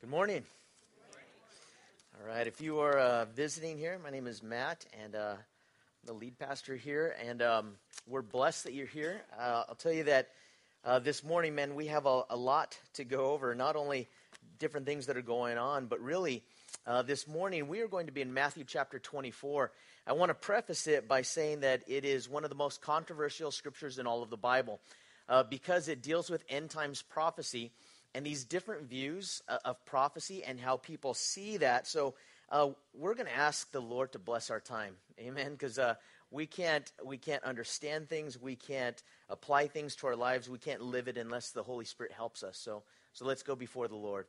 Good morning. All right, if you are uh, visiting here, my name is Matt, and uh, I'm the lead pastor here, and um, we're blessed that you're here. Uh, I'll tell you that uh, this morning, man, we have a, a, lot to go over. Not only different things that are going on, but really, uh, this morning we are going to be in Matthew chapter 24. I want to preface it by saying that it is one of the most controversial scriptures in all of the Bible uh, because it deals with end times prophecy and these different views uh, of prophecy and how people see that. So uh, we're going to ask the Lord to bless our time, Amen. Because uh, we can't we can't understand things, we can't apply things to our lives, we can't live it unless the Holy Spirit helps us. So so let's go before the Lord.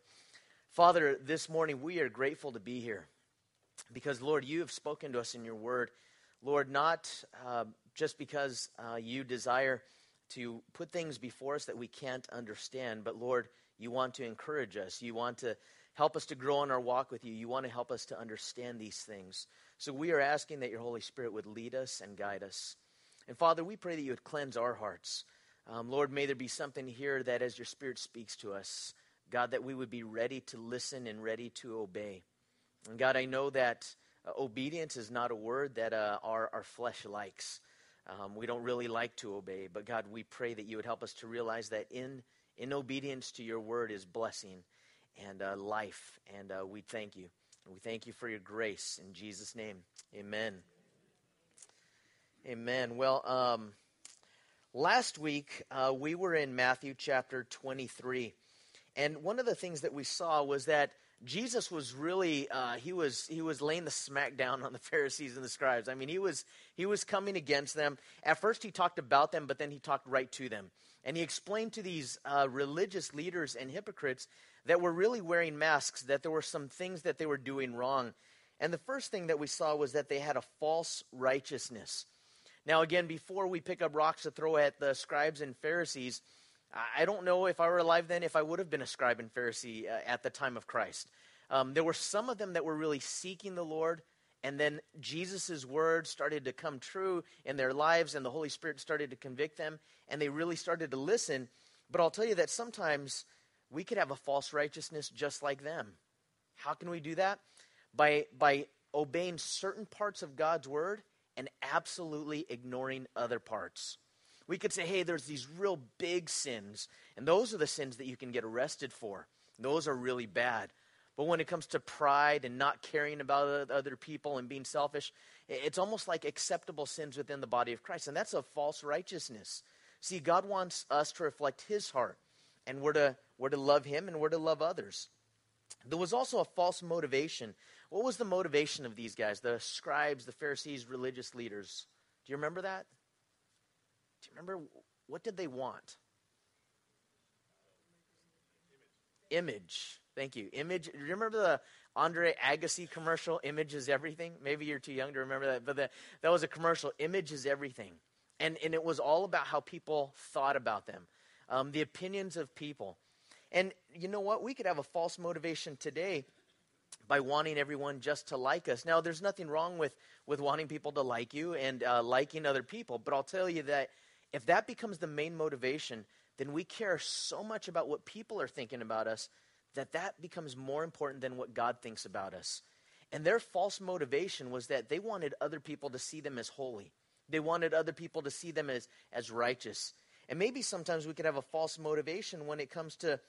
Father, this morning we are grateful to be here because Lord, you have spoken to us in your Word. Lord, not uh, just because uh, you desire to put things before us that we can't understand, but Lord, you want to encourage us. You want to help us to grow in our walk with you. You want to help us to understand these things. So we are asking that your Holy Spirit would lead us and guide us. And Father, we pray that you would cleanse our hearts. Um, Lord, may there be something here that as your Spirit speaks to us, God, that we would be ready to listen and ready to obey. And God, I know that uh, obedience is not a word that uh, our, our flesh likes. Um, we don't really like to obey, but God, we pray that you would help us to realize that in in obedience to your word is blessing and uh, life. And uh, we thank you. And we thank you for your grace. In Jesus' name, amen. Amen. Well, um, last week uh, we were in Matthew chapter 23. And one of the things that we saw was that Jesus was really uh, he was he was laying the smack down on the Pharisees and the scribes. I mean, he was he was coming against them. At first, he talked about them, but then he talked right to them. And he explained to these uh, religious leaders and hypocrites that were really wearing masks, that there were some things that they were doing wrong. And the first thing that we saw was that they had a false righteousness. Now, again, before we pick up rocks to throw at the scribes and Pharisees, I don't know if I were alive then if I would have been a scribe and Pharisee uh, at the time of Christ. Um, there were some of them that were really seeking the Lord, and then Jesus' word started to come true in their lives, and the Holy Spirit started to convict them, and they really started to listen. But I'll tell you that sometimes we could have a false righteousness just like them. How can we do that? By, by obeying certain parts of God's word and absolutely ignoring other parts. We could say, hey, there's these real big sins, and those are the sins that you can get arrested for. Those are really bad. But when it comes to pride and not caring about other people and being selfish, it's almost like acceptable sins within the body of Christ. And that's a false righteousness. See, God wants us to reflect His heart, and we're to, we're to love Him and we're to love others. There was also a false motivation. What was the motivation of these guys, the scribes, the Pharisees, religious leaders? Do you remember that? Do you remember what did they want? Image. Thank you. Image. Do you remember the Andre Agassi commercial? Image is everything. Maybe you're too young to remember that, but the, that was a commercial. Image is everything, and and it was all about how people thought about them, um, the opinions of people, and you know what? We could have a false motivation today by wanting everyone just to like us. Now, there's nothing wrong with with wanting people to like you and uh, liking other people, but I'll tell you that if that becomes the main motivation, then we care so much about what people are thinking about us that that becomes more important than what God thinks about us. And their false motivation was that they wanted other people to see them as holy. They wanted other people to see them as, as righteous. And maybe sometimes we could have a false motivation when it comes to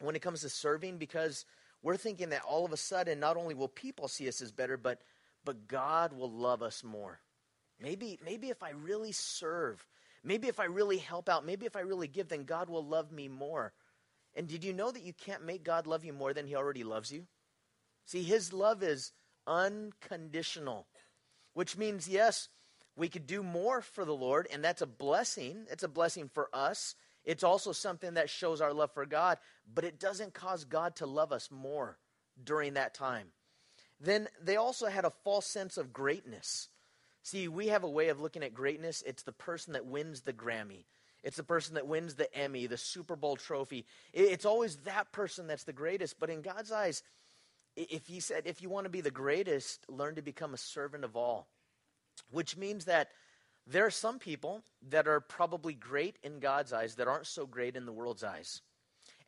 when it comes to serving because we're thinking that all of a sudden not only will people see us as better, but but God will love us more. Maybe maybe if I really serve, maybe if I really help out, maybe if I really give, then God will love me more. And did you know that you can't make God love you more than he already loves you? See, his love is unconditional, which means, yes, we could do more for the Lord, and that's a blessing. It's a blessing for us. It's also something that shows our love for God, but it doesn't cause God to love us more during that time. Then they also had a false sense of greatness. See, we have a way of looking at greatness. It's the person that wins the Grammy. It's the person that wins the Emmy, the Super Bowl trophy. It's always that person that's the greatest. But in God's eyes, if He said, if you want to be the greatest, learn to become a servant of all, which means that there are some people that are probably great in God's eyes that aren't so great in the world's eyes.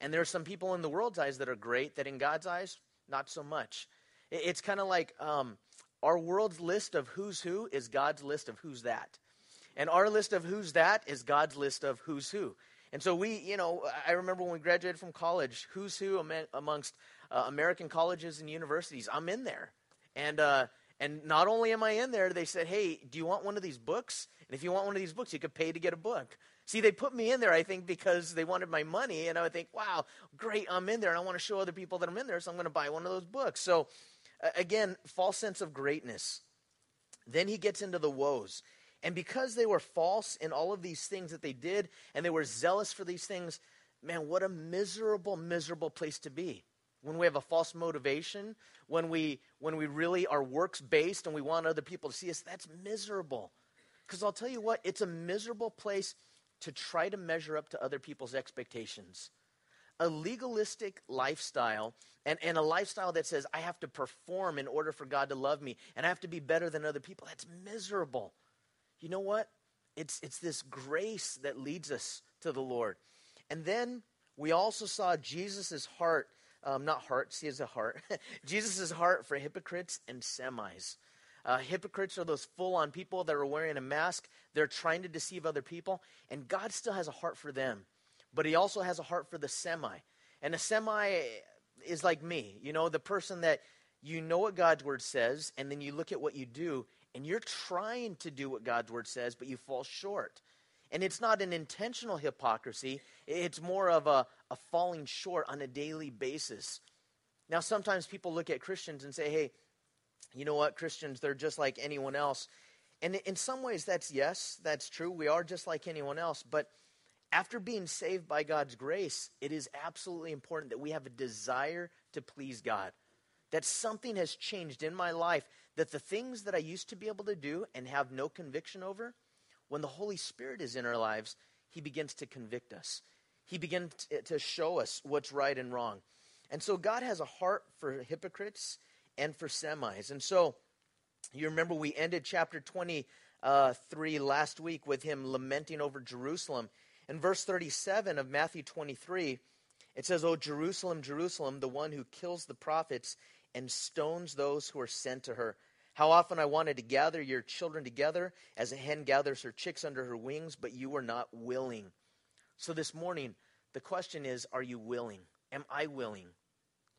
And there are some people in the world's eyes that are great, that in God's eyes, not so much. It's kind of like um, our world's list of who's who is God's list of who's that. And our list of who's that is God's list of who's who. And so we, you know, I remember when we graduated from college, who's who amongst uh, American colleges and universities. I'm in there. And, uh, and not only am I in there, they said, hey, do you want one of these books? And if you want one of these books, you could pay to get a book. See, they put me in there, I think, because they wanted my money. And I would think, wow, great, I'm in there. And I want to show other people that I'm in there, so I'm going to buy one of those books. So, again, false sense of greatness. Then he gets into the woes. And because they were false in all of these things that they did, and they were zealous for these things, man, what a miserable, miserable place to be when we have a false motivation, when we when we really are works based and we want other people to see us, that's miserable. Because I'll tell you what, it's a miserable place to try to measure up to other people's expectations. A legalistic lifestyle and, and a lifestyle that says I have to perform in order for God to love me and I have to be better than other people, that's miserable. You know what? It's it's this grace that leads us to the Lord. And then we also saw Jesus' heart um, not heart, see as a heart. Jesus' heart for hypocrites and semis. Uh, hypocrites are those full on people that are wearing a mask. They're trying to deceive other people. And God still has a heart for them. But He also has a heart for the semi. And a semi is like me, you know, the person that you know what God's word says, and then you look at what you do, and you're trying to do what God's word says, but you fall short. And it's not an intentional hypocrisy, it's more of a, a falling short on a daily basis. Now, sometimes people look at Christians and say, hey, you know what, Christians, they're just like anyone else. And in some ways, that's yes, that's true. We are just like anyone else. But after being saved by God's grace, it is absolutely important that we have a desire to please God. That something has changed in my life, that the things that I used to be able to do and have no conviction over, when the Holy Spirit is in our lives, He begins to convict us. He begins to show us what's right and wrong. And so God has a heart for hypocrites and for semis. And so you remember we ended chapter 23 uh, last week with him lamenting over Jerusalem. In verse 37 of Matthew 23, it says, O Jerusalem, Jerusalem, the one who kills the prophets and stones those who are sent to her. How often I wanted to gather your children together as a hen gathers her chicks under her wings, but you were not willing. So this morning, the question is Are you willing? Am I willing?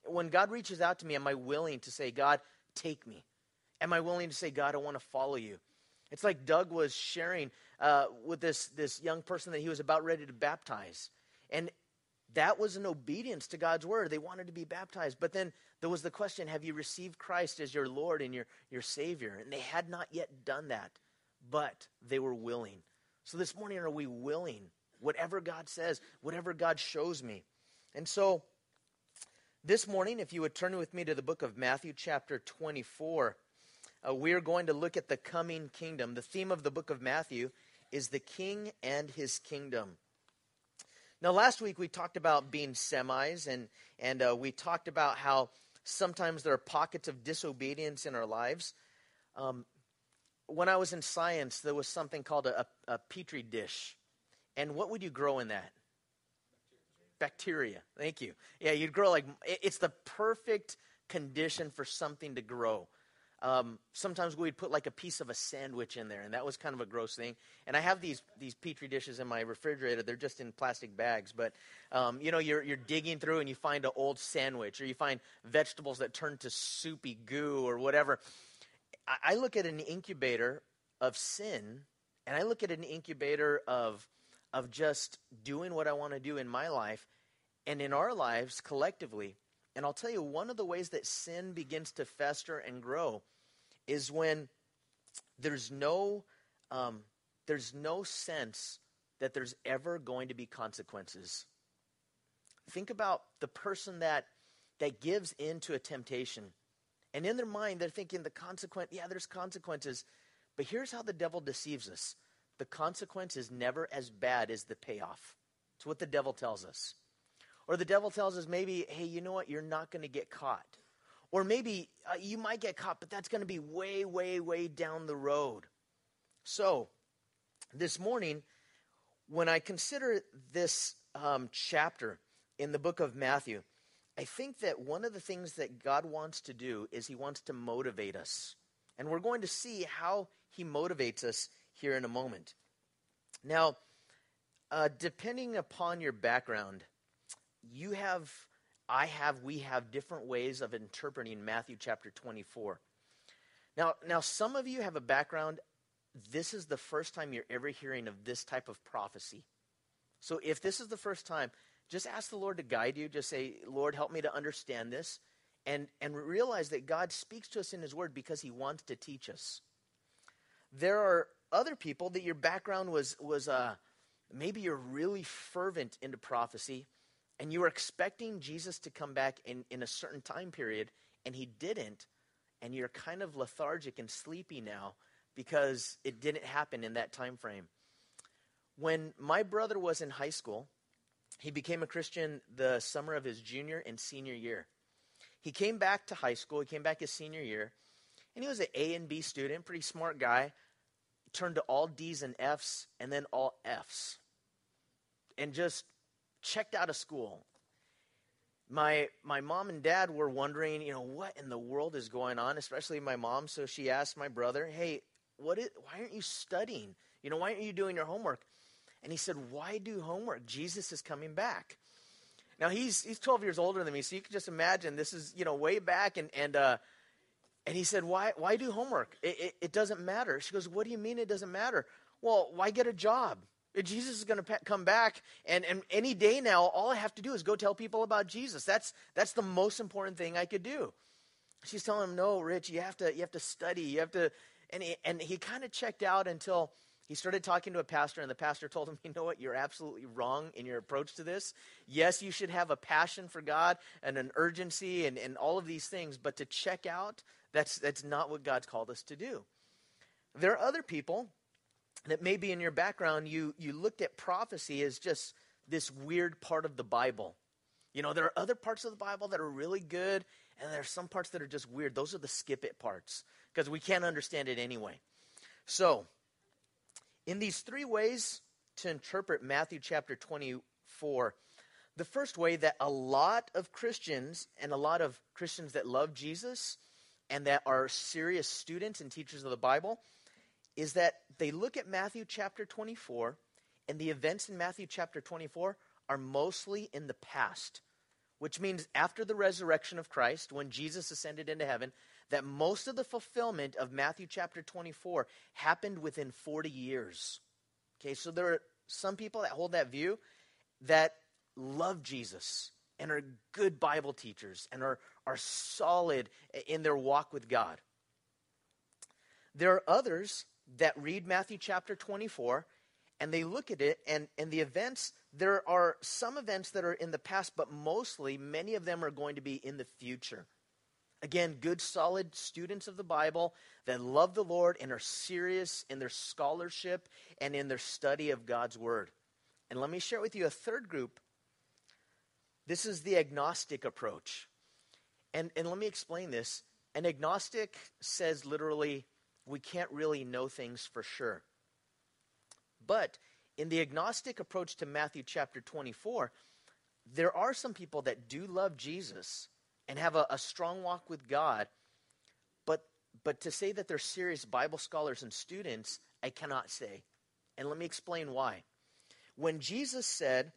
When God reaches out to me, am I willing to say, God, take me? Am I willing to say, God, I want to follow you? It's like Doug was sharing uh, with this, this young person that he was about ready to baptize. And that was an obedience to God's word. They wanted to be baptized. But then there was the question have you received Christ as your Lord and your, your Savior? And they had not yet done that, but they were willing. So this morning, are we willing whatever God says, whatever God shows me. And so this morning, if you would turn with me to the book of Matthew, chapter 24, uh, we are going to look at the coming kingdom. The theme of the book of Matthew is the king and his kingdom. Now, last week we talked about being semis, and, and uh, we talked about how sometimes there are pockets of disobedience in our lives. Um, when I was in science, there was something called a, a, a petri dish. And what would you grow in that? Bacteria. Thank you. Yeah, you'd grow like it's the perfect condition for something to grow. Um, sometimes we'd put like a piece of a sandwich in there, and that was kind of a gross thing. And I have these these petri dishes in my refrigerator. They're just in plastic bags, but um, you know, you're you're digging through and you find an old sandwich, or you find vegetables that turn to soupy goo or whatever. I, I look at an incubator of sin, and I look at an incubator of of just doing what I want to do in my life and in our lives collectively. And I'll tell you, one of the ways that sin begins to fester and grow is when there's no um, there's no sense that there's ever going to be consequences. Think about the person that that gives in to a temptation. And in their mind, they're thinking the consequence, yeah, there's consequences. But here's how the devil deceives us the consequence is never as bad as the payoff. It's what the devil tells us. Or the devil tells us maybe, hey, you know what? You're not going to get caught. Or maybe uh, you might get caught, but that's going to be way, way, way down the road. So, this morning, when I consider this um, chapter, in the book of Matthew, I think that one of the things that God wants to do is He wants to motivate us. And we're going to see how He motivates us here in a moment. Now, uh, depending upon your background, you have, I have, we have different ways of interpreting Matthew chapter 24. Now, now some of you have a background. This is the first time you're ever hearing of this type of prophecy. So if this is the first time, just ask the Lord to guide you. Just say, Lord, help me to understand this. And, and realize that God speaks to us in His Word because He wants to teach us. There are other people that your background was, was uh, maybe you're really fervent into prophecy and you were expecting Jesus to come back in, in a certain time period and He didn't. And you're kind of lethargic and sleepy now because it didn't happen in that time frame. When my brother was in high school, he became a Christian the summer of his junior and senior year. He came back to high school, he came back his senior year, and he was an A and B student, pretty smart guy. Turned to all D's and F's and then all F's. And just checked out of school. My my mom and dad were wondering, you know, what in the world is going on, especially my mom, so she asked my brother, "Hey, what is why aren't you studying? You know, why aren't you doing your homework?" And he said, Why do homework? Jesus is coming back. Now he's he's 12 years older than me, so you can just imagine this is you know way back, and and uh, and he said, Why why do homework? It, it, it doesn't matter. She goes, What do you mean it doesn't matter? Well, why get a job? Jesus is going to come back, and, and any day now, all I have to do is go tell people about Jesus. That's that's the most important thing I could do. She's telling him, "No, Rich, you have to you have to study. You have to." And he, and he kind of checked out until he started talking to a pastor, and the pastor told him, You know what? You're absolutely wrong in your approach to this. Yes, you should have a passion for God and an urgency and, and all of these things, but to check out, that's, that's not what God's called us to do. There are other people that maybe in your background you, you looked at prophecy as just this weird part of the Bible. You know, there are other parts of the Bible that are really good, and there are some parts that are just weird. Those are the skip it parts because we can't understand it anyway. So, in these three ways to interpret Matthew chapter 24, the first way that a lot of Christians and a lot of Christians that love Jesus and that are serious students and teachers of the Bible is that they look at Matthew chapter 24 and the events in Matthew chapter 24 are mostly in the past, which means after the resurrection of Christ, when Jesus ascended into heaven, that most of the fulfillment of Matthew chapter 24 happened within 40 years. Okay, so there are some people that hold that view that love Jesus and are good Bible teachers and are, are solid in their walk with God. There are others that read Matthew chapter 24 and they look at it and, and the events, there are some events that are in the past, but mostly many of them are going to be in the future. Again, good, solid students of the Bible that love the Lord and are serious in their scholarship and in their study of God's Word. And let me share with you a third group. This is the agnostic approach. And, and let me explain this. An agnostic says literally, we can't really know things for sure. But in the agnostic approach to Matthew chapter 24, there are some people that do love Jesus and have a, a strong walk with God. But, but to say that they're serious Bible scholars and students, I cannot say. And let me explain why. When Jesus said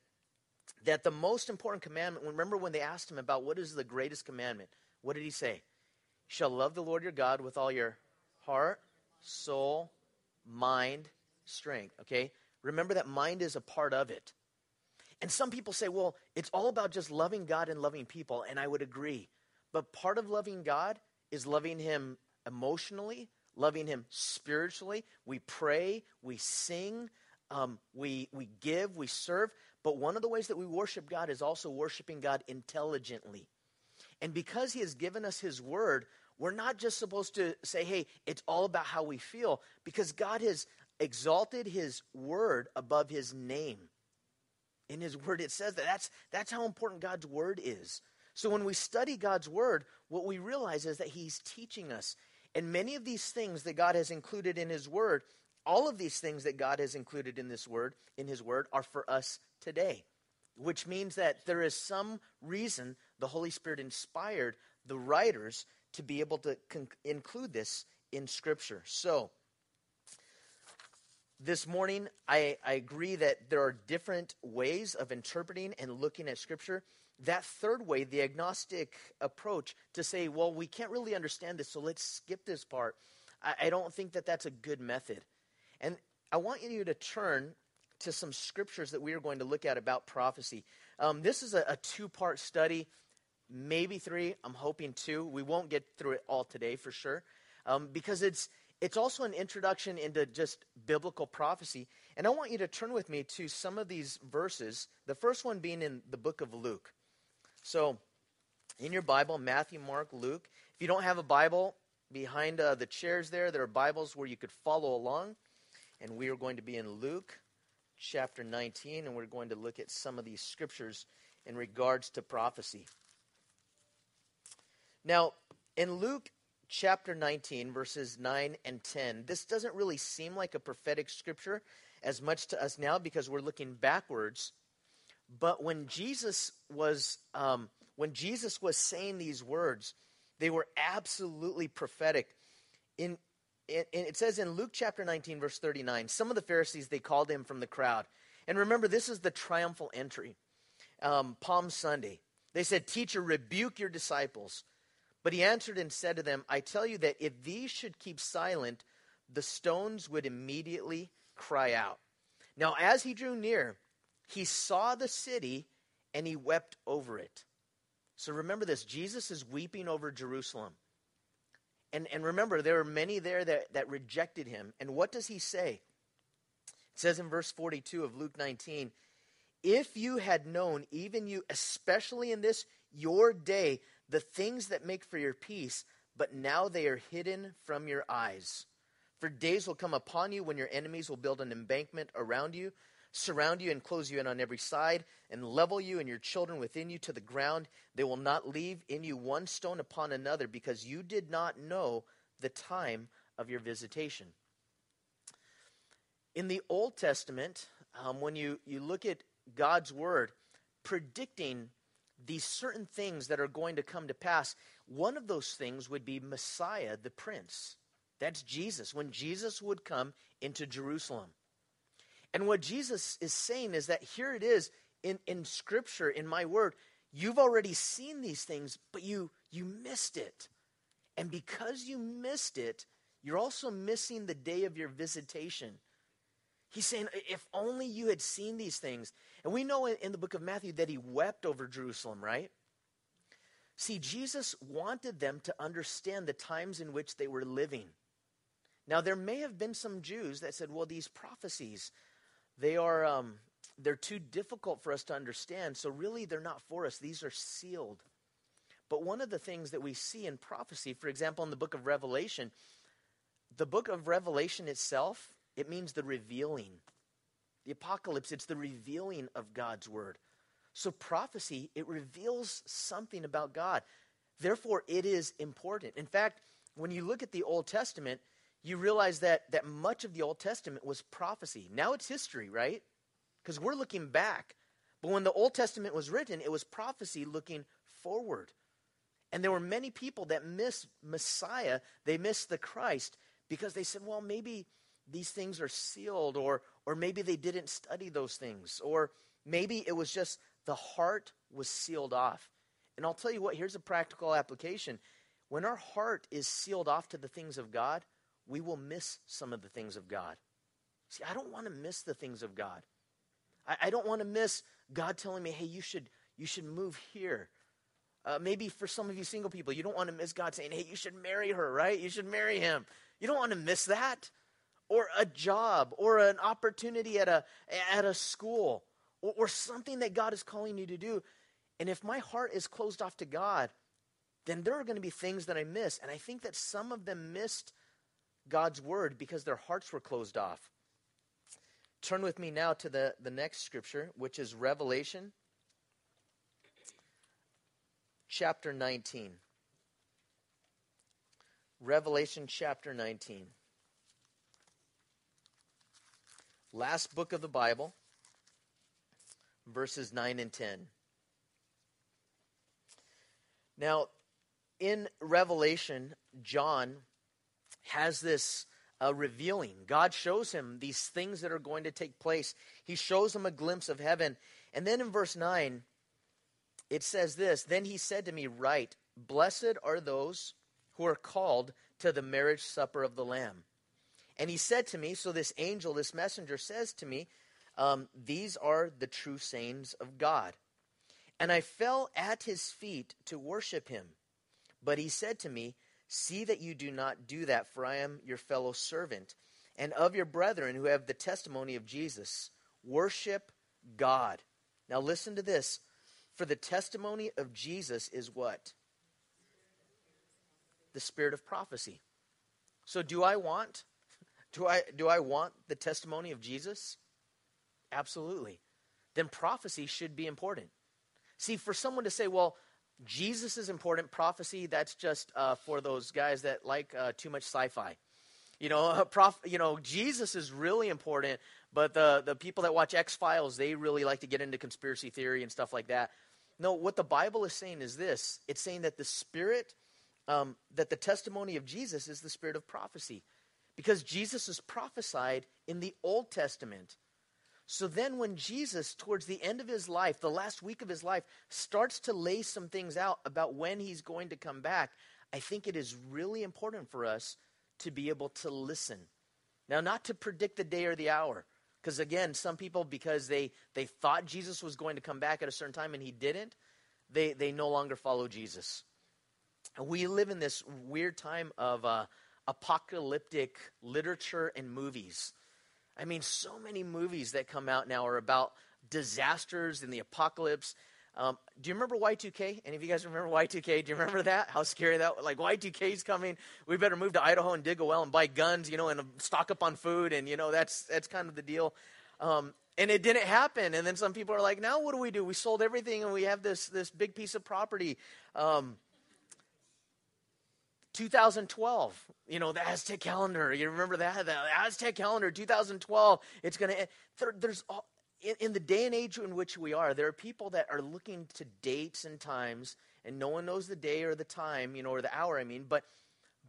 that the most important commandment, remember when they asked him about what is the greatest commandment, what did he say? Shall love the Lord your God with all your heart, soul, mind, strength. Okay? Remember that mind is a part of it. And some people say, well, it's all about just loving God and loving people, and I would agree. But part of loving God is loving Him emotionally, loving Him spiritually. We pray, we sing, um, we, we give, we serve. But one of the ways that we worship God is also worshiping God intelligently. And because He has given us His word, we're not just supposed to say, hey, it's all about how we feel, because God has exalted His word above His name. In his word it says that that's that's how important god's word is. So when we study god's word what we realize is that he's teaching us. And many of these things that god has included in his word all of these things that god has included in this word in his word are for us today which means that there is some reason the Holy Spirit inspired the writers to be able to con- include this in Scripture. So, this morning, I, I agree that there are different ways of interpreting and looking at Scripture. That third way, the agnostic approach to say, well, we can't really understand this, so let's skip this part, I, I don't think that that's a good method. And I want you to turn to some scriptures that we are going to look at about prophecy. Um, this is a, a two part study, maybe three. I'm hoping two. We won't get through it all today for sure, um, because it's it's also an introduction into just biblical prophecy. And I want you to turn with me to some of these verses. The first one being in the book of Luke. So, in your Bible, Matthew, Mark, Luke. If you don't have a Bible, behind uh, the chairs there, there are Bibles where you could follow along. And we are going to be in Luke chapter 19, and we're going to look at some of these scriptures in regards to prophecy. Now, in Luke chapter 19, verses 9 and 10, this doesn't really seem like a prophetic scripture as much to us now because we're looking backwards. But when Jesus was um, when Jesus was saying these words, they were absolutely prophetic. In it, it says in Luke chapter 19, verse 39, some of the Pharisees, they called him from the crowd. And remember, this is the triumphal entry, um, Palm Sunday. They said, Teacher, rebuke your disciples. But he answered and said to them, I tell you that if these should keep silent, the stones would immediately cry out. Now, as he drew near, he saw the city and he wept over it. So remember this Jesus is weeping over Jerusalem. And, and remember, there are many there that, that rejected him. And what does he say? It says in verse 42 of Luke 19, If you had known, even you, especially in this your day, the things that make for your peace, but now they are hidden from your eyes. For days will come upon you when your enemies will build an embankment around you surround you and close you in on every side, and level you and your children within you to the ground. They will not leave in you one stone upon another, because you did not know the time of your visitation. In the Old Testament, um, when you, you look at God's word predicting these certain things that are going to come to pass, one of those things would be Messiah, the Prince. That's Jesus, when Jesus would come into Jerusalem. And what Jesus is saying is that here it is in, in Scripture, in my word, you've already seen these things, but you you missed it. And because you missed it, you're also missing the day of your visitation. He's saying, if only you had seen these things. And we know in, the book of Matthew that he wept over Jerusalem, right? See, Jesus wanted them to understand the times in which they were living. Now, there may have been some Jews that said, well, these prophecies, they are um, they're too difficult for us to understand. So really, they're not for us. These are sealed. But one of the things that we see in prophecy, for example, in the book of Revelation, the book of Revelation itself, it means the revealing. The apocalypse, it's the revealing of God's word. So prophecy, it reveals something about God. Therefore, it is important. In fact, when you look at the Old Testament, you realize that, that much of the Old Testament was prophecy. Now it's history, right? Because we're looking back. But when the Old Testament was written, it was prophecy looking forward. And there were many people that missed Messiah, they missed the Christ because they said, well, maybe these things are sealed, or, or maybe they didn't study those things, or maybe it was just the heart was sealed off. And I'll tell you what, here's a practical application. When our heart is sealed off to the things of God, we will miss some of the things of God. See, I don't want to miss the things of God. I, I don't want to miss God telling me, hey, you should, you should move here. Uh, maybe for some of you single people, you don't want to miss God saying, hey, you should marry her, right? You should marry him. You don't want to miss that. Or a job, or an opportunity at a, at a school, or, or something that God is calling you to do. And if my heart is closed off to God, then there are going to be things that I miss. And I think that some of them missed God's word because their hearts were closed off. Turn with me now to the, the next scripture, which is Revelation chapter 19. Revelation chapter 19. Last book of the Bible. verses 9 and 10. Now, in Revelation, John has this uh, revealing. God shows him these things that are going to take place. He shows him a glimpse of heaven. And then in verse 9, it says this Then he said to me, Write, blessed are those who are called to the marriage supper of the Lamb. And he said to me, So this angel, this messenger says to me, um, These are the true sayings of God. And I fell at his feet to worship him. But he said to me, See that you do not do that, for I am your fellow servant, and of your brethren who have the testimony of Jesus. Worship God. Now listen to this. For the testimony of Jesus is what? The spirit of prophecy. So do I want do I do I want the testimony of Jesus? Absolutely. Then prophecy should be important. See, for someone to say, well, Jesus is important. Prophecy, that's just uh, for those guys that like uh, too much sci-fi. You know, prof, you know, Jesus is really important, but the the people that watch X Files, they really like to get into conspiracy theory and stuff like that. No, what the Bible is saying is this: it's saying that the Spirit, um, that the testimony of Jesus is the Spirit of prophecy, because Jesus is prophesied in the Old Testament. So then, when Jesus, towards the end of his life, the last week of his life, starts to lay some things out about when he's going to come back, I think it is really important for us to be able to listen. Now, not to predict the day or the hour, because again, some people, because they, they thought Jesus was going to come back at a certain time and he didn't, they, they no longer follow Jesus. We live in this weird time of uh, apocalyptic literature and movies. I mean, so many movies that come out now are about disasters and the apocalypse. Um, do you remember Y2K? Any of you guys remember Y2K? Do you remember that? How scary that was? Like, Y2K is coming. We better move to Idaho and dig a well and buy guns, you know, and stock up on food. And, you know, that's, that's kind of the deal. Um, and it didn't happen. And then some people are like, now what do we do? We sold everything and we have this, this big piece of property. Um, 2012, you know, the Aztec calendar. You remember that? The Aztec calendar, 2012. It's going to, eh, there, there's, all, in, in the day and age in which we are, there are people that are looking to dates and times, and no one knows the day or the time, you know, or the hour, I mean, but,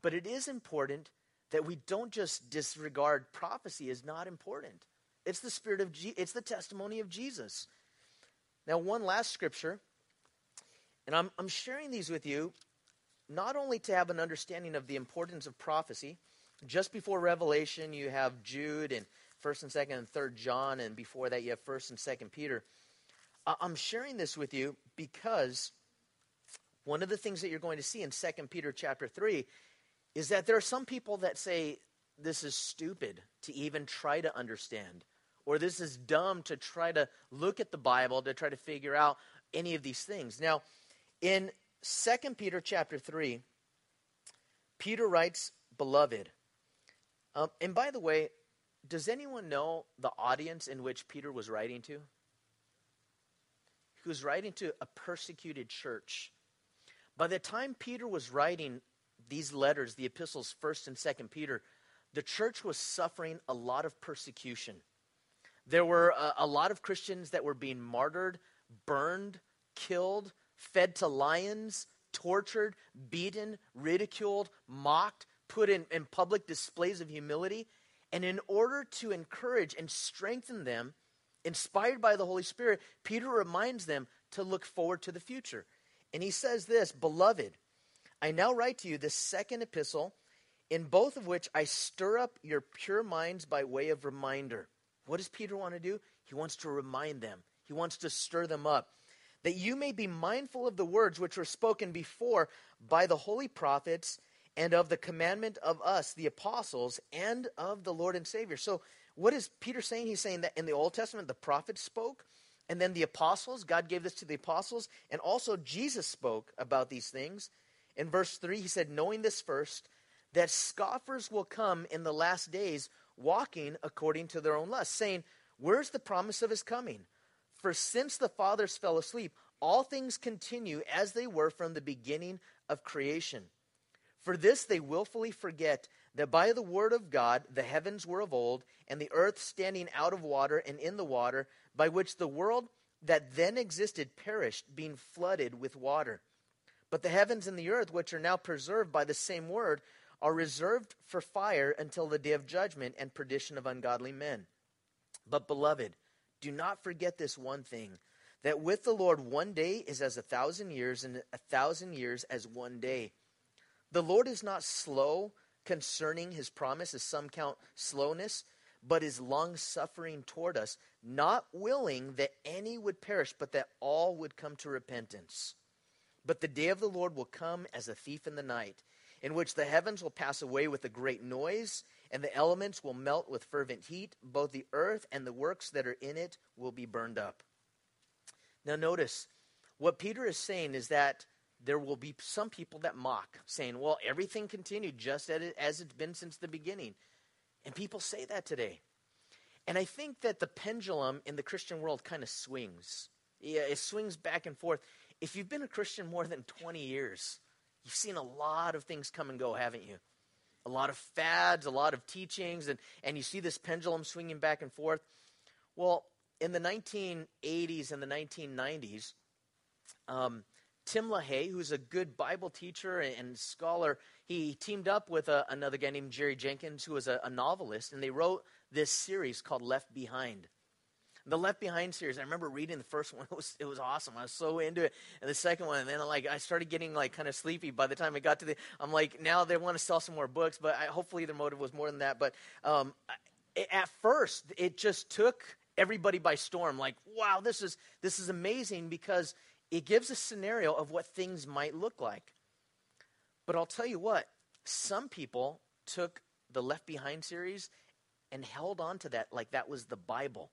but it is important that we don't just disregard prophecy is not important. It's the spirit of, Je- it's the testimony of Jesus. Now, one last scripture, and I'm, I'm sharing these with you not only to have an understanding of the importance of prophecy, just before Revelation, you have Jude and 1st and 2nd and 3rd John, and before that, you have 1st and 2nd Peter. I'm sharing this with you because one of the things that you're going to see in 2nd Peter chapter 3 is that there are some people that say this is stupid to even try to understand, or this is dumb to try to look at the Bible to try to figure out any of these things. Now, in Second Peter chapter 3, Peter writes, Beloved. Um, and by the way, does anyone know the audience in which Peter was writing to? He was writing to a persecuted church. By the time Peter was writing these letters, the epistles, 1st and 2nd Peter, the church was suffering a lot of persecution. There were a, a lot of Christians that were being martyred, burned, killed, fed to lions, tortured, beaten, ridiculed, mocked, put in, in public displays of humility. And in order to encourage and strengthen them, inspired by the Holy Spirit, Peter reminds them to look forward to the future. And he says this Beloved, I now write to you this second epistle, in both of which I stir up your pure minds by way of reminder. What does Peter want to do? He wants to remind them, he wants to stir them up that you may be mindful of the words which were spoken before by the holy prophets and of the commandment of us, the apostles, and of the Lord and Savior. So, what is Peter saying? He's saying that in the Old Testament, the prophets spoke, and then the apostles, God gave this to the apostles, and also Jesus spoke about these things. In verse 3, he said, Knowing this first, that scoffers will come in the last days, walking according to their own lust, saying, Where's the promise of his coming? For since the fathers fell asleep, all things continue as they were from the beginning of creation. For this they wilfully forget that by the word of God the heavens were of old, and the earth standing out of water and in the water, by which the world that then existed perished, being flooded with water. But the heavens and the earth, which are now preserved by the same word, are reserved for fire until the day of judgment and perdition of ungodly men. But, beloved, do not forget this one thing that with the Lord one day is as a thousand years, and a thousand years as one day. The Lord is not slow concerning his promise, as some count slowness, but is long suffering toward us, not willing that any would perish, but that all would come to repentance. But the day of the Lord will come as a thief in the night, in which the heavens will pass away with a great noise, and the elements will melt with fervent heat. Both the earth and the works that are in it will be burned up. Now, notice what Peter is saying is that there will be some people that mock, saying, well, everything continued just as it's been since the beginning. And people say that today. And I think that the pendulum in the Christian world kind of swings. Yeah, it swings back and forth. If you've been a Christian more than 20 years, you've seen a lot of things come and go, haven't you? A lot of fads, a lot of teachings, and, and you see this pendulum swinging back and forth. Well, in the 1980s and the 1990s, um, Tim LaHaye, who's a good Bible teacher and scholar, he teamed up with a, another guy named Jerry Jenkins, who was a, a novelist, and they wrote this series called Left Behind. The Left Behind series, I remember reading the first one. It was it was awesome. I was so into it. And the second one, and then like I started getting like kind of sleepy by the time I got to the. I'm like, now they want to sell some more books, but I, hopefully their motive was more than that. But um, at first, it just took everybody by storm. Like, wow, this is this is amazing because it gives a scenario of what things might look like. But I'll tell you what, some people took the Left Behind series and held on to that like that was the Bible.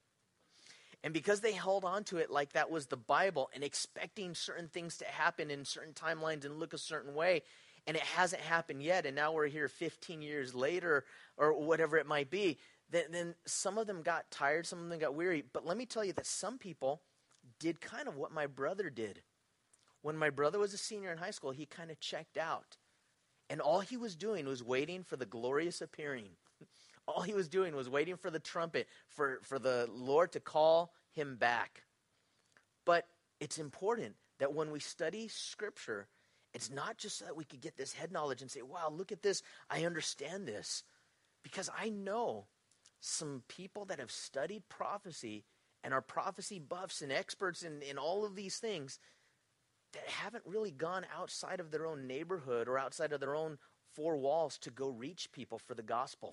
And because they held on to it like that was the Bible and expecting certain things to happen in certain timelines and look a certain way, and it hasn't happened yet, and now we're here 15 years later or whatever it might be, then, then some of them got tired, some of them got weary. But let me tell you that some people did kind of what my brother did. When my brother was a senior in high school, he kind of checked out. And all he was doing was waiting for the glorious appearing. All he was doing was waiting for the trumpet, for, for the Lord to call him back. But it's important that when we study Scripture, it's not just so that we could get this head knowledge and say, wow, look at this. I understand this. Because I know some people that have studied prophecy and are prophecy buffs and experts in, in all of these things that haven't really gone outside of their own neighborhood or outside of their own four walls to go reach people for the gospel.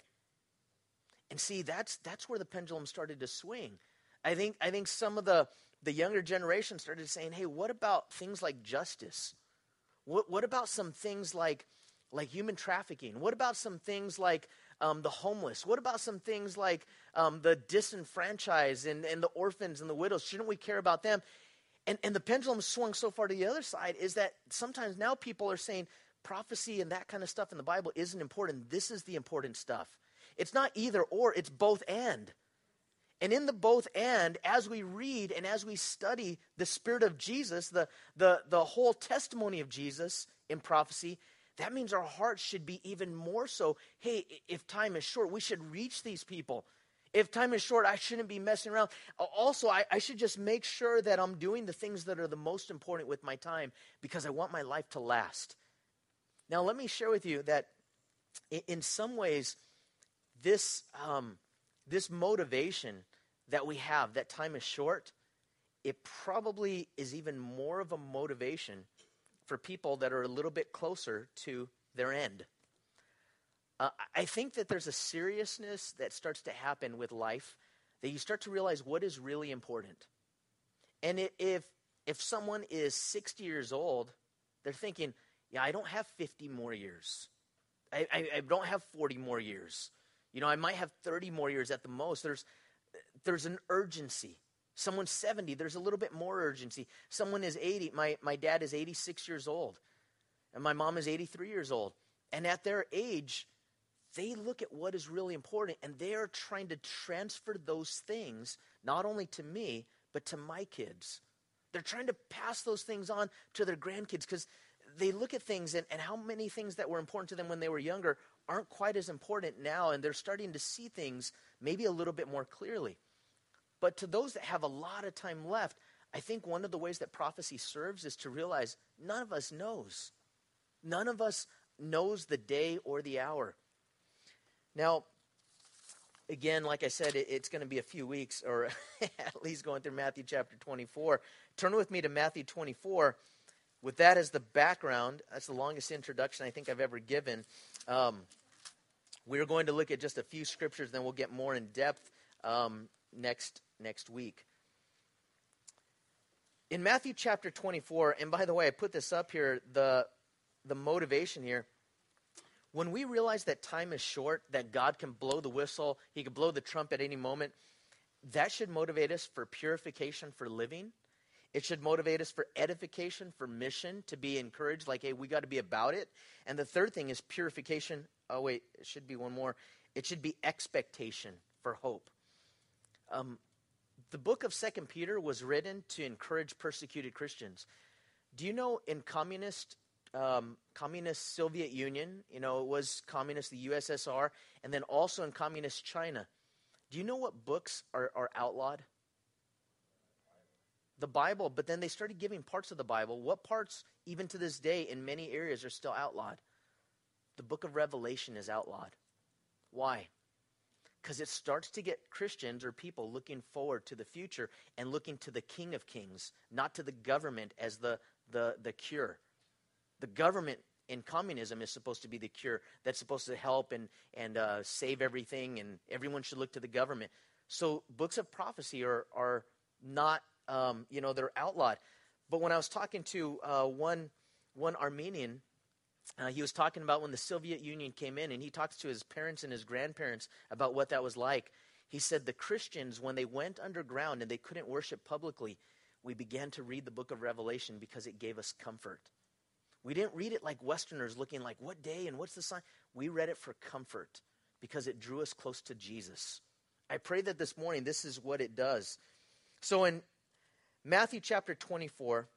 And see, that's that's where the pendulum started to swing. I think I think some of the the younger generation started saying, "Hey, what about things like justice? What what about some things like like human trafficking? What about some things like um, the homeless? What about some things like um, the disenfranchised and, and the orphans and the widows? Shouldn't we care about them? And, and the pendulum swung so far to the other side is that sometimes now people are saying prophecy and that kind of stuff in the Bible isn't important. This is the important stuff. It's not either or, it's both and. And in the both and, as we read and as we study the Spirit of Jesus, the, the, the whole testimony of Jesus in prophecy, that means our hearts should be even more so. Hey, if time is short, we should reach these people. If time is short, I shouldn't be messing around. Also, I, I, should just make sure that I'm doing the things that are the most important with my time because I want my life to last. Now, let me share with you that in, in some ways, this, um, this motivation that we have, that time is short, it probably is even more of a motivation for people that are a little bit closer to their end. Uh, I think that there's a seriousness that starts to happen with life that you start to realize what is really important. And if if someone is 60 years old, they're thinking, yeah, I don't have 50 more years. I, I, I don't have 40 more years. You know, I might have 30 more years at the most. There's there's an urgency. Someone's 70, there's a little bit more urgency. Someone is 80. My, my dad is 86 years old, and my mom is 83 years old. And at their age, they look at what is really important, and they are trying to transfer those things not only to me, but to my kids. They're trying to pass those things on to their grandkids because they look at things and, and how many things that were important to them when they were younger aren't quite as important now, and they're starting to see things maybe a little bit more clearly. But to those that have a lot of time left, I think one of the ways that prophecy serves is to realize none of us knows. None of us knows the day or the hour. Now, again, like I said, it, it's going to be a few weeks, or at least going through Matthew chapter 24. Turn with me to Matthew 24. With that as the background, that's the longest introduction I think I've ever given. Um, we're going to look at just a few scriptures, then we'll get more in depth um, next next week. In Matthew chapter 24, and by the way, I put this up here, the the motivation here when we realize that time is short, that God can blow the whistle, He can blow the trump at any moment, that should motivate us for purification for living. It should motivate us for edification, for mission, to be encouraged, like, hey, we got to be about it. And the third thing is purification. Oh, wait, it should be one more. It should be expectation for hope. Um, the book of Second Peter was written to encourage persecuted Christians. Do you know in communist um, communist Soviet Union, you know, it was communist the USSR, and then also in communist China. Do you know what books are, are outlawed? The Bible, but then they started giving parts of the Bible. What parts, even to this day, in many areas, are still outlawed? The book of Revelation is outlawed. Why? Because it starts to get Christians or people looking forward to the future and looking to the King of Kings, not to the government as the, the, the cure. The government in communism is supposed to be the cure that's supposed to help and, and uh, save everything, and everyone should look to the government. So books of prophecy are, are not, um, you know, they're outlawed. But when I was talking to uh, one, one Armenian, uh, he was talking about when the Soviet Union came in, and he talks to his parents and his grandparents about what that was like. He said the Christians, when they went underground and they couldn't worship publicly, we began to read the book of Revelation because it gave us comfort. We didn't read it like Westerners looking like, what day and what's the sign? We read it for comfort because it drew us close to Jesus. I pray that this morning this is what it does. So in Matthew chapter 24,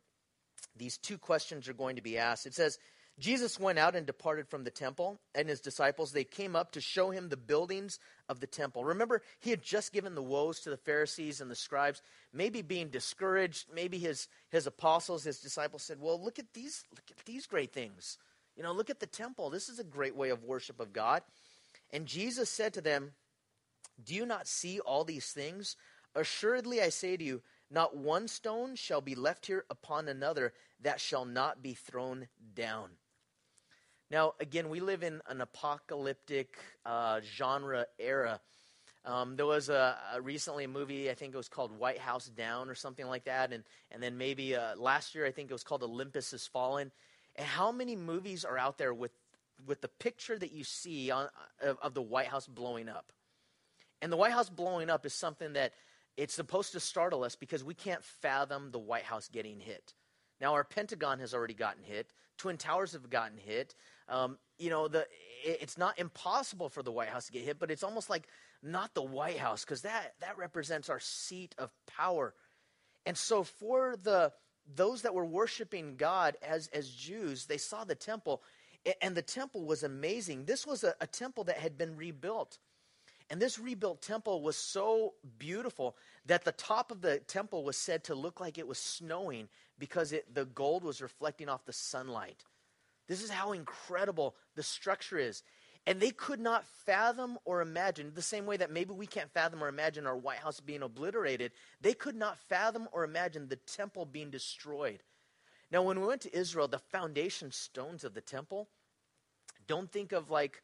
these two questions are going to be asked. It says, Jesus went out and departed from the temple, and his disciples, they came up to show him the buildings of the temple. Remember, he had just given the woes to the Pharisees and the scribes, maybe being discouraged. Maybe his, his apostles, his disciples said, Well, look at these, look at these great things. You know, look at the temple. This is a great way of worship of God. And Jesus said to them, Do you not see all these things? Assuredly, I say to you, not one stone shall be left here upon another that shall not be thrown down. Now, again, we live in an apocalyptic uh, genre era. Um, there was a, a, recently a movie, I think it was called White House Down or something like that, and and then maybe uh, last year I think it was called Olympus Has Fallen. And how many movies are out there with with the picture that you see on, of, of the White House blowing up? And the White House blowing up is something that it's supposed to startle us because we can't fathom the White House getting hit. Now, our Pentagon has already gotten hit. Twin Towers have gotten hit. Um, you know, the it's not impossible for the White House to get hit, but it's almost like not the White House because that that represents our seat of power. And so, for the those that were worshiping God as as Jews, they saw the temple, and the temple was amazing. This was a, a temple that had been rebuilt. And this rebuilt temple was so beautiful that the top of the temple was said to look like it was snowing because it, the gold was reflecting off the sunlight. This is how incredible the structure is. And they could not fathom or imagine, the same way that maybe we can't fathom or imagine our White House being obliterated, they could not fathom or imagine the temple being destroyed. Now, when we went to Israel, the foundation stones of the temple, don't think of like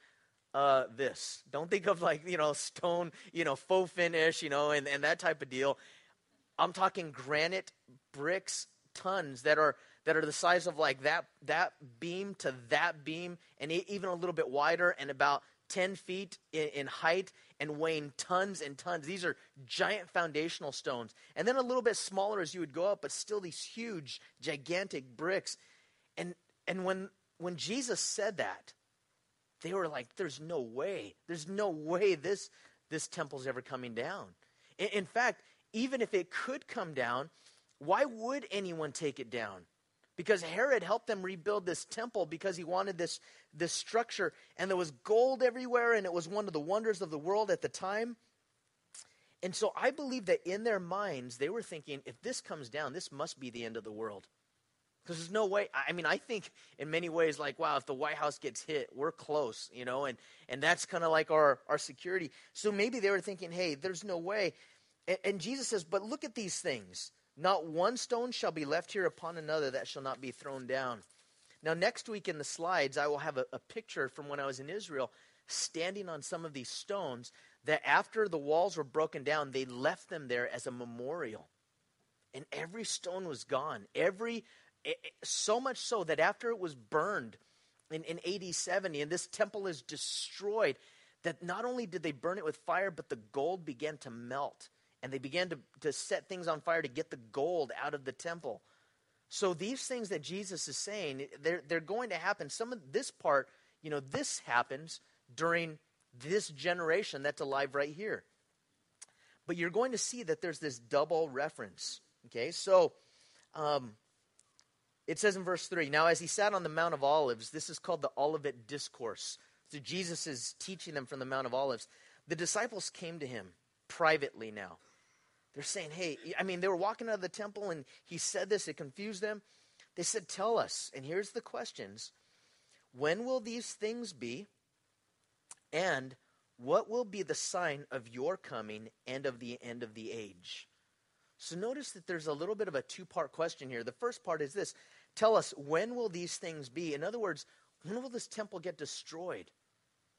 uh, this. Don't think of like, you know, stone, you know, faux finish, you know, and, and that type of deal. I'm talking granite bricks, tons that are that are the size of like that that beam to that beam, and even a little bit wider, and about 10 feet in, in, height and weighing tons and tons. These are giant foundational stones. And then a little bit smaller as you would go up, but still these huge, gigantic bricks. And and when when Jesus said that, they were like, there's no way. There's no way this, this temple's ever coming down. In, in fact, even if it could come down, why would anyone take it down? Because Herod helped them rebuild this temple because he wanted this, this structure, and there was gold everywhere, and it was one of the wonders of the world at the time. And so I believe that in their minds, they were thinking, if this comes down, this must be the end of the world. Because there's no way. I mean, I think in many ways, like, wow, if the White House gets hit, we're close, you know, and, and that's kind of like our, our security. So maybe they were thinking, hey, there's no way. And, and Jesus says, but look at these things. Not one stone shall be left here upon another that shall not be thrown down. Now, next week in the slides, I will have a, a picture from when I was in Israel standing on some of these stones that after the walls were broken down, they left them there as a memorial. And every stone was gone. Every so much so that after it was burned in, in AD 70 and this temple is destroyed, that not only did they burn it with fire, but the gold began to melt. And they began to, to set things on fire to get the gold out of the temple. So these things that Jesus is saying, they're, they're going to happen. Some of this part, you know, this happens during this generation that's alive right here. But you're going to see that there's this double reference. Okay, so um, it says in verse 3 Now, as he sat on the Mount of Olives, this is called the Olivet Discourse. So Jesus is teaching them from the Mount of Olives. The disciples came to him privately now. They're saying, Hey, I mean, they were walking out of the temple and he said this, it confused them. They said, Tell us. And here's the questions When will these things be? And what will be the sign of your coming and of the end of the age? So notice that there's a little bit of a two part question here. The first part is this Tell us, when will these things be? In other words, when will this temple get destroyed?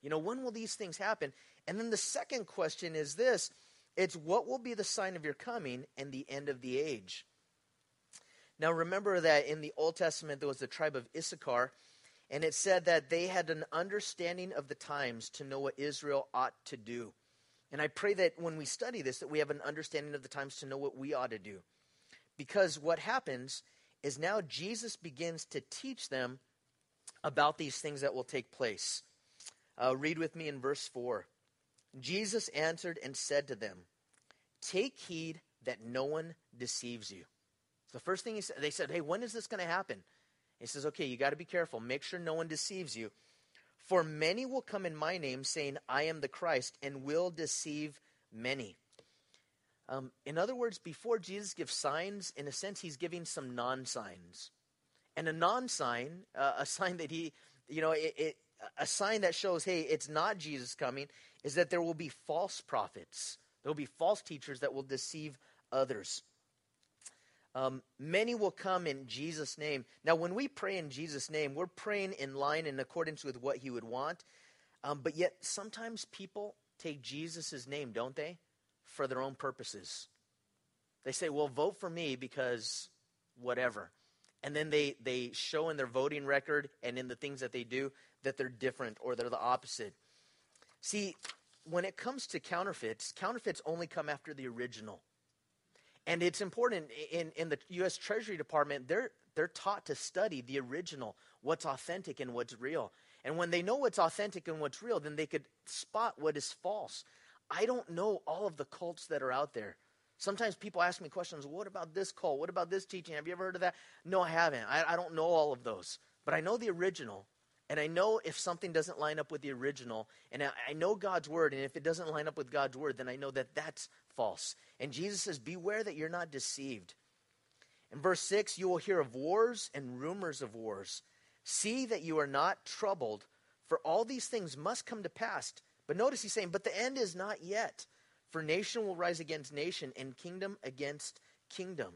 You know, when will these things happen? And then the second question is this it's what will be the sign of your coming and the end of the age? Now, remember that in the Old Testament, there was the tribe of Issachar, and it said that they had an understanding of the times to know what Israel ought to do. And I pray that when we study this, that we have an understanding of the times to know what we ought to do. Because what happens is now Jesus begins to teach them about these things that will take place. Uh, read with me in verse 4. Jesus answered and said to them, Take heed that no one deceives you. The first thing he said, they said, Hey, when is this going to happen? He says, Okay, you got to be careful. Make sure no one deceives you. For many will come in my name, saying, I am the Christ, and will deceive many. Um, in other words, before Jesus gives signs, in a sense, he's giving some non signs. And a non sign, uh, a sign that he, you know, it, it, a sign that shows, hey, it's not Jesus coming, is that there will be false prophets. There will be false teachers that will deceive others. Um, many will come in Jesus' name. Now, when we pray in Jesus' name, we're praying in line in accordance with what He would want. Um, but yet, sometimes people take Jesus' name, don't they? For their own purposes. They say, well, vote for me because whatever. And then they, they show in their voting record and in the things that they do that they're different or they're the opposite. See, when it comes to counterfeits, counterfeits only come after the original. And it's important in, in the U.S. Treasury Department, they're, they're taught to study the original, what's authentic and what's real. And when they know what's authentic and what's real, then they could spot what is false. I don't know all of the cults that are out there. Sometimes people ask me questions, what about this cult? What about this teaching? Have you ever heard of that? No, I haven't. I, I don't know all of those. But I know the original. And I know if something doesn't line up with the original, and I, I know God's word, and if it doesn't line up with God's word, then I know that that's false. And Jesus says, Beware that you're not deceived. In verse 6, you will hear of wars and rumors of wars. See that you are not troubled, for all these things must come to pass but notice he's saying, but the end is not yet. For nation will rise against nation and kingdom against kingdom.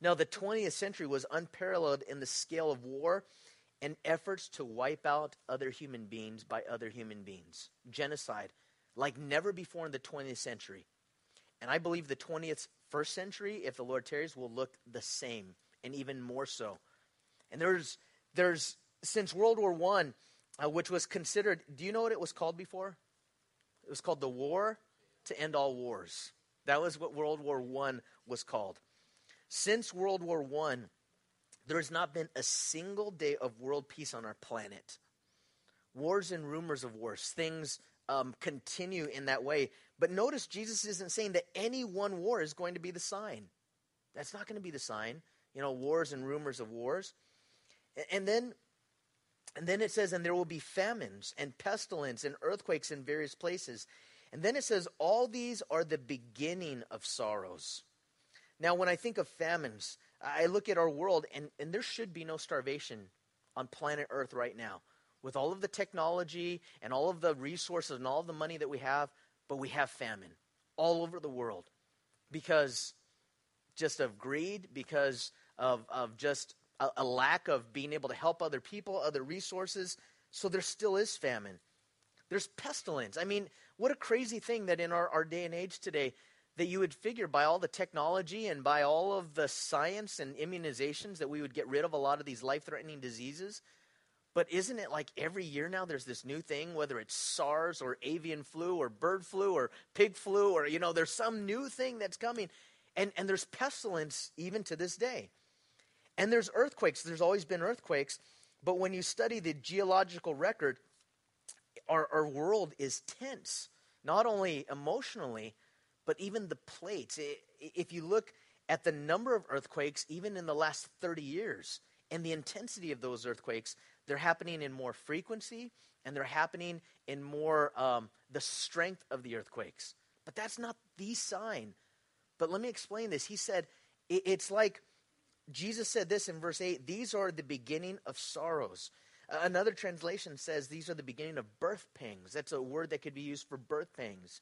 Now, the 20th century was unparalleled in the scale of war and efforts to wipe out other human beings by other human beings. Genocide, like never before in the 20th century. And I believe the 20th first century, if the Lord tarries, will look the same and even more so. And there's, there's since World War One, uh, which was considered, do you know what it was called before? It was called the War to End All Wars. That was what World War I was called. Since World War I, there has not been a single day of world peace on our planet. Wars and rumors of wars, things um, continue in that way. But notice Jesus isn't saying that any one war is going to be the sign. That's not going to be the sign. You know, wars and rumors of wars. And then and then it says, and there will be famines and pestilence and earthquakes in various places. And then it says, All these are the beginning of sorrows. Now, when I think of famines, I look at our world, and, and there should be no starvation on planet Earth right now. With all of the technology and all of the resources and all of the money that we have, but we have famine all over the world because just of greed, because of, of just a, a lack of being able to help other people, other resources. So there still is famine. There's pestilence. I mean, what a crazy thing that in our, our day and age today, that you would figure by all the technology and by all of the science and immunizations that we would get rid of a lot of these life threatening diseases. But isn't it like every year now there's this new thing, whether it's SARS or avian flu or bird flu or pig flu or, you know, there's some new thing that's coming. And, and there's pestilence even to this day. And there's earthquakes. There's always been earthquakes. But when you study the geological record, our, our world is tense, not only emotionally, but even the plates. If you look at the number of earthquakes, even in the last 30 years, and the intensity of those earthquakes, they're happening in more frequency and they're happening in more um, the strength of the earthquakes. But that's not the sign. But let me explain this. He said, it's like Jesus said this in verse 8 these are the beginning of sorrows. Another translation says these are the beginning of birth pangs. That's a word that could be used for birth pangs.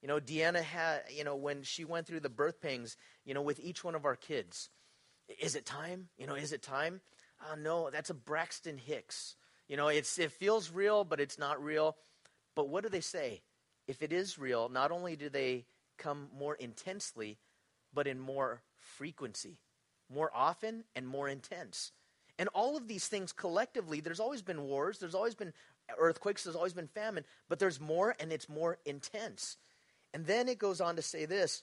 You know, Deanna had, you know, when she went through the birth pangs, you know, with each one of our kids, is it time? You know, is it time? Oh, no, that's a Braxton Hicks. You know, it's, it feels real, but it's not real. But what do they say? If it is real, not only do they come more intensely, but in more frequency, more often and more intense. And all of these things collectively, there's always been wars, there's always been earthquakes, there's always been famine, but there's more and it's more intense. And then it goes on to say this.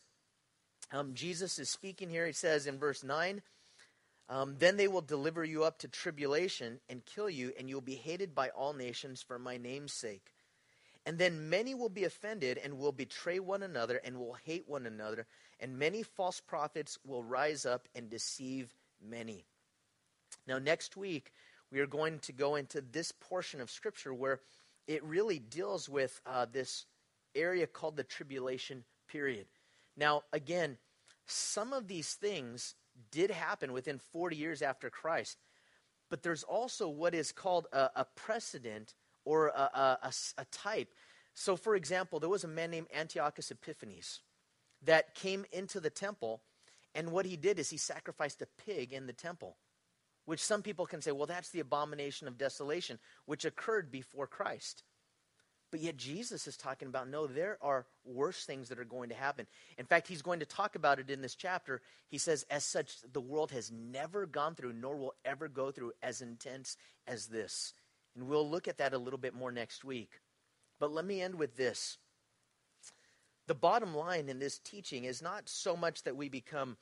Um, Jesus is speaking here. He says in verse 9, um, Then they will deliver you up to tribulation and kill you, and you'll be hated by all nations for my name's sake. And then many will be offended and will betray one another and will hate one another. And many false prophets will rise up and deceive many. Now, next week, we are going to go into this portion of Scripture where it really deals with uh, this area called the tribulation period. Now, again, some of these things did happen within 40 years after Christ, but there's also what is called a, a precedent or a, a, a, type. So, for example, there was a man named Antiochus Epiphanes that came into the temple, and what he did is he sacrificed a pig in the temple, which some people can say, well, that's the abomination of desolation, which occurred before Christ. But yet Jesus is talking about no, there are worse things that are going to happen. In fact, he's going to talk about it in this chapter. He says, as such, the world has never gone through, nor will ever go through as intense as this. And we'll look at that a little bit more next week. But let me end with this. The bottom line in this teaching is not so much that we become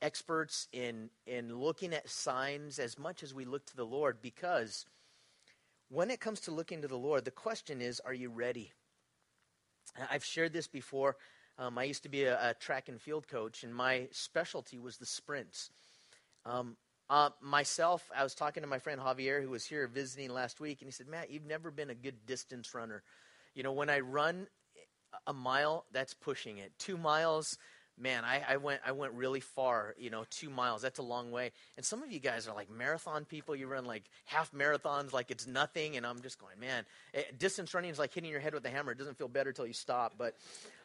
experts in, in looking at signs as much as we look to the Lord, because when it comes to looking to the Lord, the question is, are you ready? I've shared this before. Um, I used to be a, a, track and field coach, and my specialty was the sprints. Um, uh, myself, I was talking to my friend Javier, who was here visiting last week, and he said, Matt, you've never been a good distance runner. You know, when I run a mile, that's pushing it. Two miles, man, I, I, went I went really far. You know, two miles. That's a long way. And some of you guys are like marathon people. You run like half marathons, like it's nothing. And I'm just going, man, it, eh, distance running is like hitting your head with a hammer. It doesn't feel better till you stop. But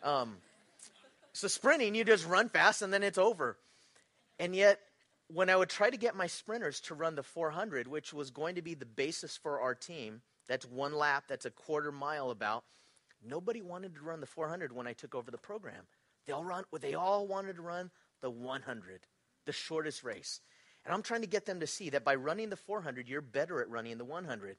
um, so sprinting, you just run fast and then it's over. And yet, when I would try to get my sprinters to run the 400, which was going to be the basis for our team, that's one lap. That's a quarter mile about. Nobody wanted to run the 400 when I took over the program. They all run. They all wanted to run the 100, the shortest race. And I'm trying to get them to see that by running the 400, you're better at running the 100.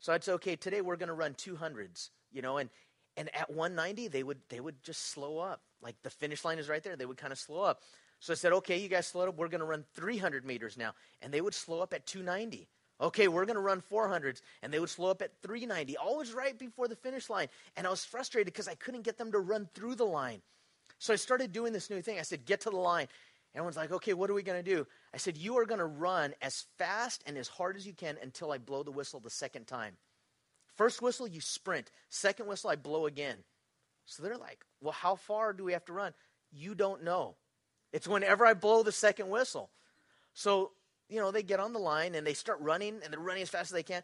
So I'd say, okay, today we're going to run 200s, you know, and and at 190 they would they would just slow up. Like the finish line is right there. They would kind of slow up. So I said, okay, you guys slow up. We're going to run 300 meters now, and they would slow up at 290. Okay, we're going to run 400s. And they would slow up at 390, always right before the finish line. And I was frustrated because I couldn't get them to run through the line. So I started doing this new thing. I said, get to the line. Everyone's like, okay, what are we going to do? I said, you are going to run as fast and as hard as you can until I blow the whistle the second time. First whistle, you sprint. Second whistle, I blow again. So they're like, well, how far do we have to run? You don't know. It's whenever I blow the second whistle. So, you know, they get on the line and they start running and they're running as fast as they can.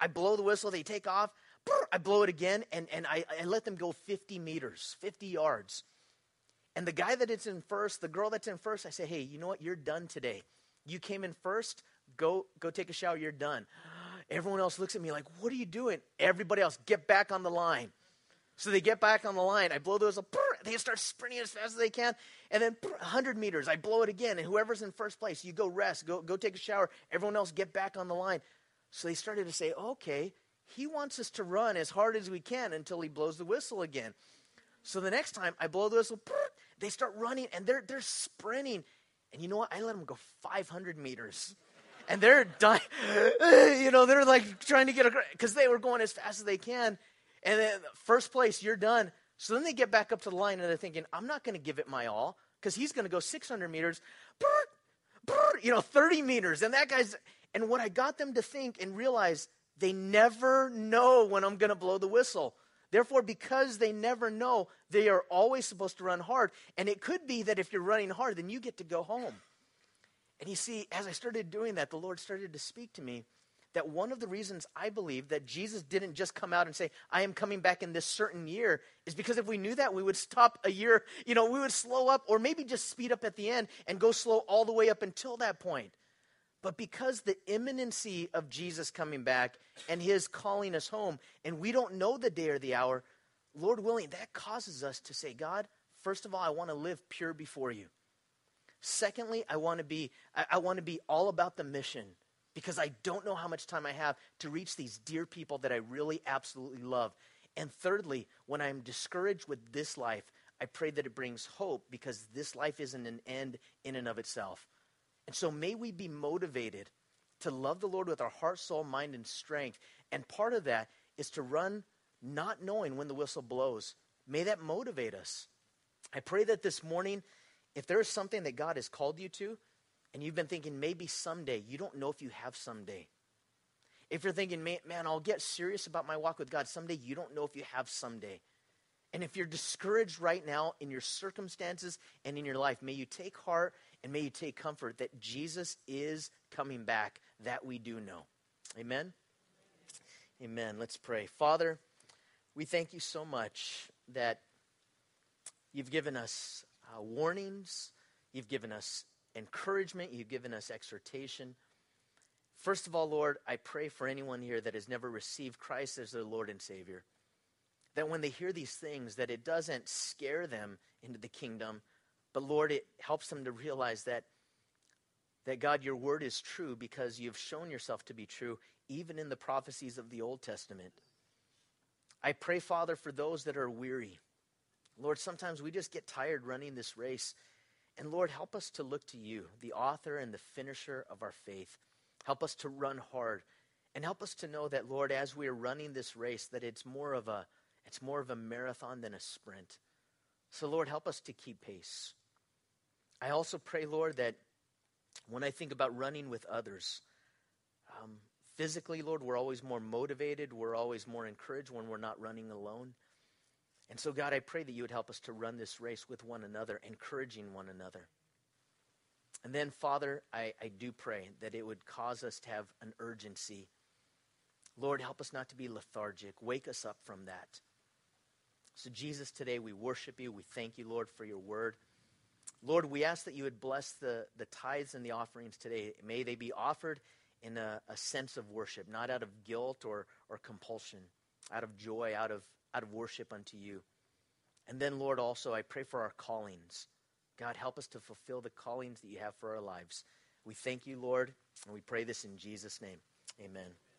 I blow the whistle, they take off. I blow it again and, and I, I let them go 50 meters, 50 yards. And the guy that is in first, the girl that's in first, I say, hey, you know what? You're done today. You came in first. Go, go take a shower. You're done. Everyone else looks at me like, what are you doing? Everybody else, get back on the line. So they get back on the line. I blow the whistle. They start sprinting as fast as they can. And then 100 meters, I blow it again. And whoever's in first place, you go rest, go, go take a shower. Everyone else, get back on the line. So they started to say, okay, he wants us to run as hard as we can until he blows the whistle again. So the next time I blow the whistle, they start running and they're, they're sprinting. And you know what? I let them go 500 meters. And they're dying. you know, they're like trying to get across because they were going as fast as they can. And then first place, you're done. So then they get back up to the line and they're thinking, I'm not going to give it my all because he's going to go 600 meters, you know, 30 meters. And that guy's, and what I got them to think and realize, they never know when I'm going to blow the whistle. Therefore, because they never know, they are always supposed to run hard. And it could be that if you're running hard, then you get to go home. And you see, as I started doing that, the Lord started to speak to me that one of the reasons I believe that Jesus didn't just come out and say, I am coming back in this certain year, is because if we knew that, we would stop a year, you know, we would slow up or maybe just speed up at the end and go slow all the way up until that point. But because the imminency of Jesus coming back and his calling us home, and we don't know the day or the hour, Lord willing, that causes us to say, God, first of all, I want to live pure before you. Secondly, I want to be I, I want to be all about the mission because I don't know how much time I have to reach these dear people that I really absolutely love. And thirdly, when I'm discouraged with this life, I pray that it brings hope because this life isn't an end in and of itself. And so may we be motivated to love the Lord with our heart, soul, mind, and strength. And part of that is to run not knowing when the whistle blows. May that motivate us. I pray that this morning, if there is something that God has called you to, and you've been thinking maybe someday, you don't know if you have someday. If you're thinking, man, man, I'll get serious about my walk with God someday, you don't know if you have someday. And if you're discouraged right now in your circumstances and in your life, may you take heart and may you take comfort that Jesus is coming back. That we do know. Amen. Amen. Let's pray. Father, we thank you so much that you've given us uh, warnings, you've given us encouragement, you've given us exhortation. First of all, Lord, I pray for anyone here that has never received Christ as their Lord and Savior that when they hear these things that it doesn't scare them into the kingdom but lord it helps them to realize that that god your word is true because you've shown yourself to be true even in the prophecies of the old testament. I pray father for those that are weary. Lord sometimes we just get tired running this race and lord help us to look to you the author and the finisher of our faith help us to run hard and help us to know that lord as we are running this race that it's more of a it's more of a marathon than a sprint. So, Lord, help us to keep pace. I also pray, Lord, that when I think about running with others, um, physically, Lord, we're always more motivated. We're always more encouraged when we're not running alone. And so, God, I pray that you would help us to run this race with one another, encouraging one another. And then, Father, I, I do pray that it would cause us to have an urgency. Lord, help us not to be lethargic. Wake us up from that. So, Jesus, today we worship you. We thank you, Lord, for your word. Lord, we ask that you would bless the, the tithes and the offerings today. May they be offered in a, a sense of worship, not out of guilt or, or compulsion, out of joy, out of, out of worship unto you. And then, Lord, also, I pray for our callings. God, help us to fulfill the callings that you have for our lives. We thank you, Lord, and we pray this in Jesus' name. Amen.